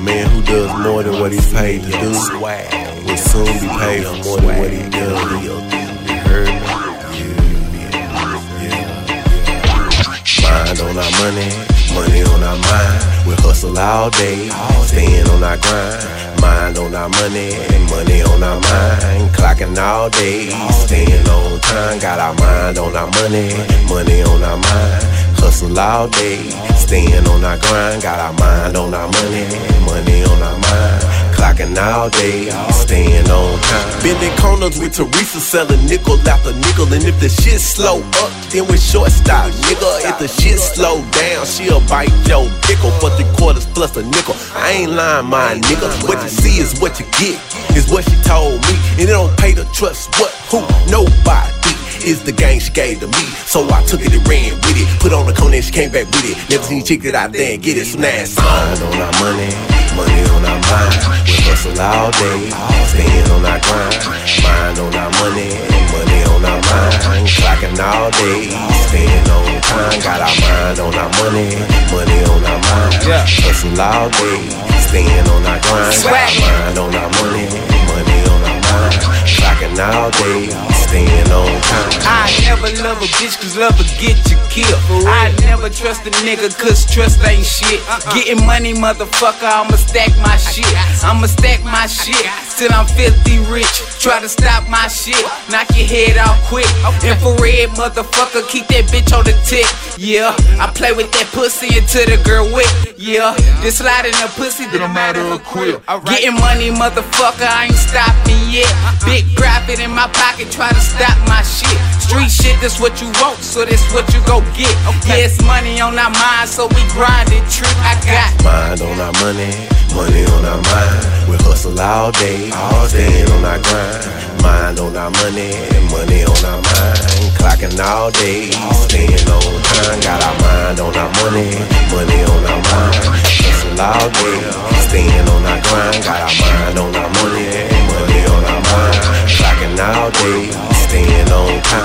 man who does more than what he's paid to do will soon be paid for more than what he does. You heard me? Mind on our money, money on our mind. We hustle all day, staying on our grind. Mind on our money, money on our mind. Clocking all day, staying on time. Got our mind on our money, money on our mind. Hustle all day, staying on our grind. Got our mind on our money. Clocking all day, staying on time. Bending corners with Teresa, selling nickel after nickel. And if the shit slow up, then we short stop, nigga. If the shit slow down, she'll bite your nickel for three quarters plus a nickel. I ain't lying, my nigga. What you see is what you get, is what she told me. And it don't pay to trust what, who, nobody is the game she gave to me. So I took it and ran with it. Put on the cone and she came back with it. Never seen a chick that out there and get it. So now it's mind on our money, money on our mind. We hustle all day, staying on our grind. Mind on our money, money on our mind. Clocking all day, staying on time. Got our mind on our money, money on our mind. Hustle all day, staying on our grind. Love a bitch cause love will get you killed. I never trust a nigga cause trust ain't shit. Getting money, motherfucker, I'ma stack my shit. I'ma stack my shit till I'm filthy rich. Try to stop my shit, knock your head off quick. Infrared, motherfucker, keep that bitch on the tick. Yeah, I play with that pussy until the girl wet. Yeah, this slide in the pussy, then I'm out of a quit. Getting money, motherfucker, I ain't stopped me yet. Big profit in my pocket, try to stop my shit. Street shit, that's what you want, so that's what you go get. Yeah, it's money on our mind, so we grind it, trip. I got Mind on our money, money on our mind. We hustle all day, all day on our grind. Mind on our money, money on our mind. Clocking all day, staying on time. Got our mind on our money, money on our mind. Hustle all day, staying on our grind. Got our mind on our money, money on our mind. Clocking all day, staying on time.